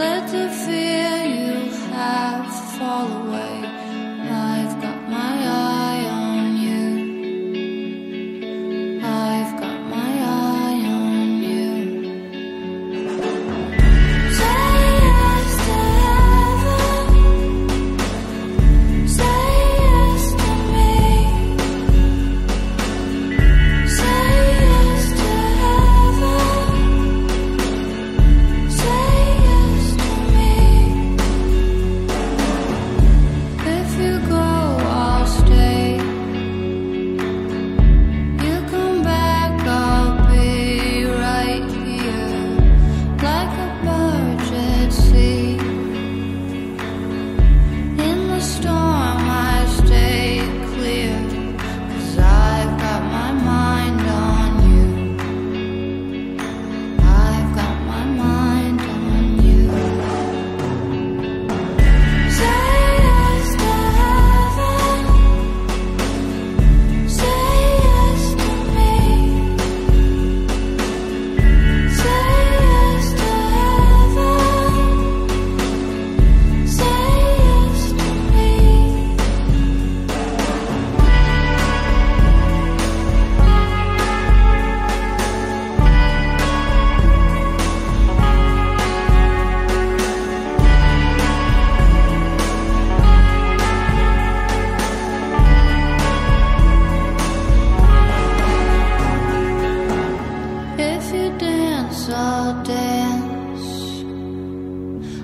Let the fear you have fall away.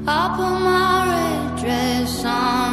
I'll put my red dress on,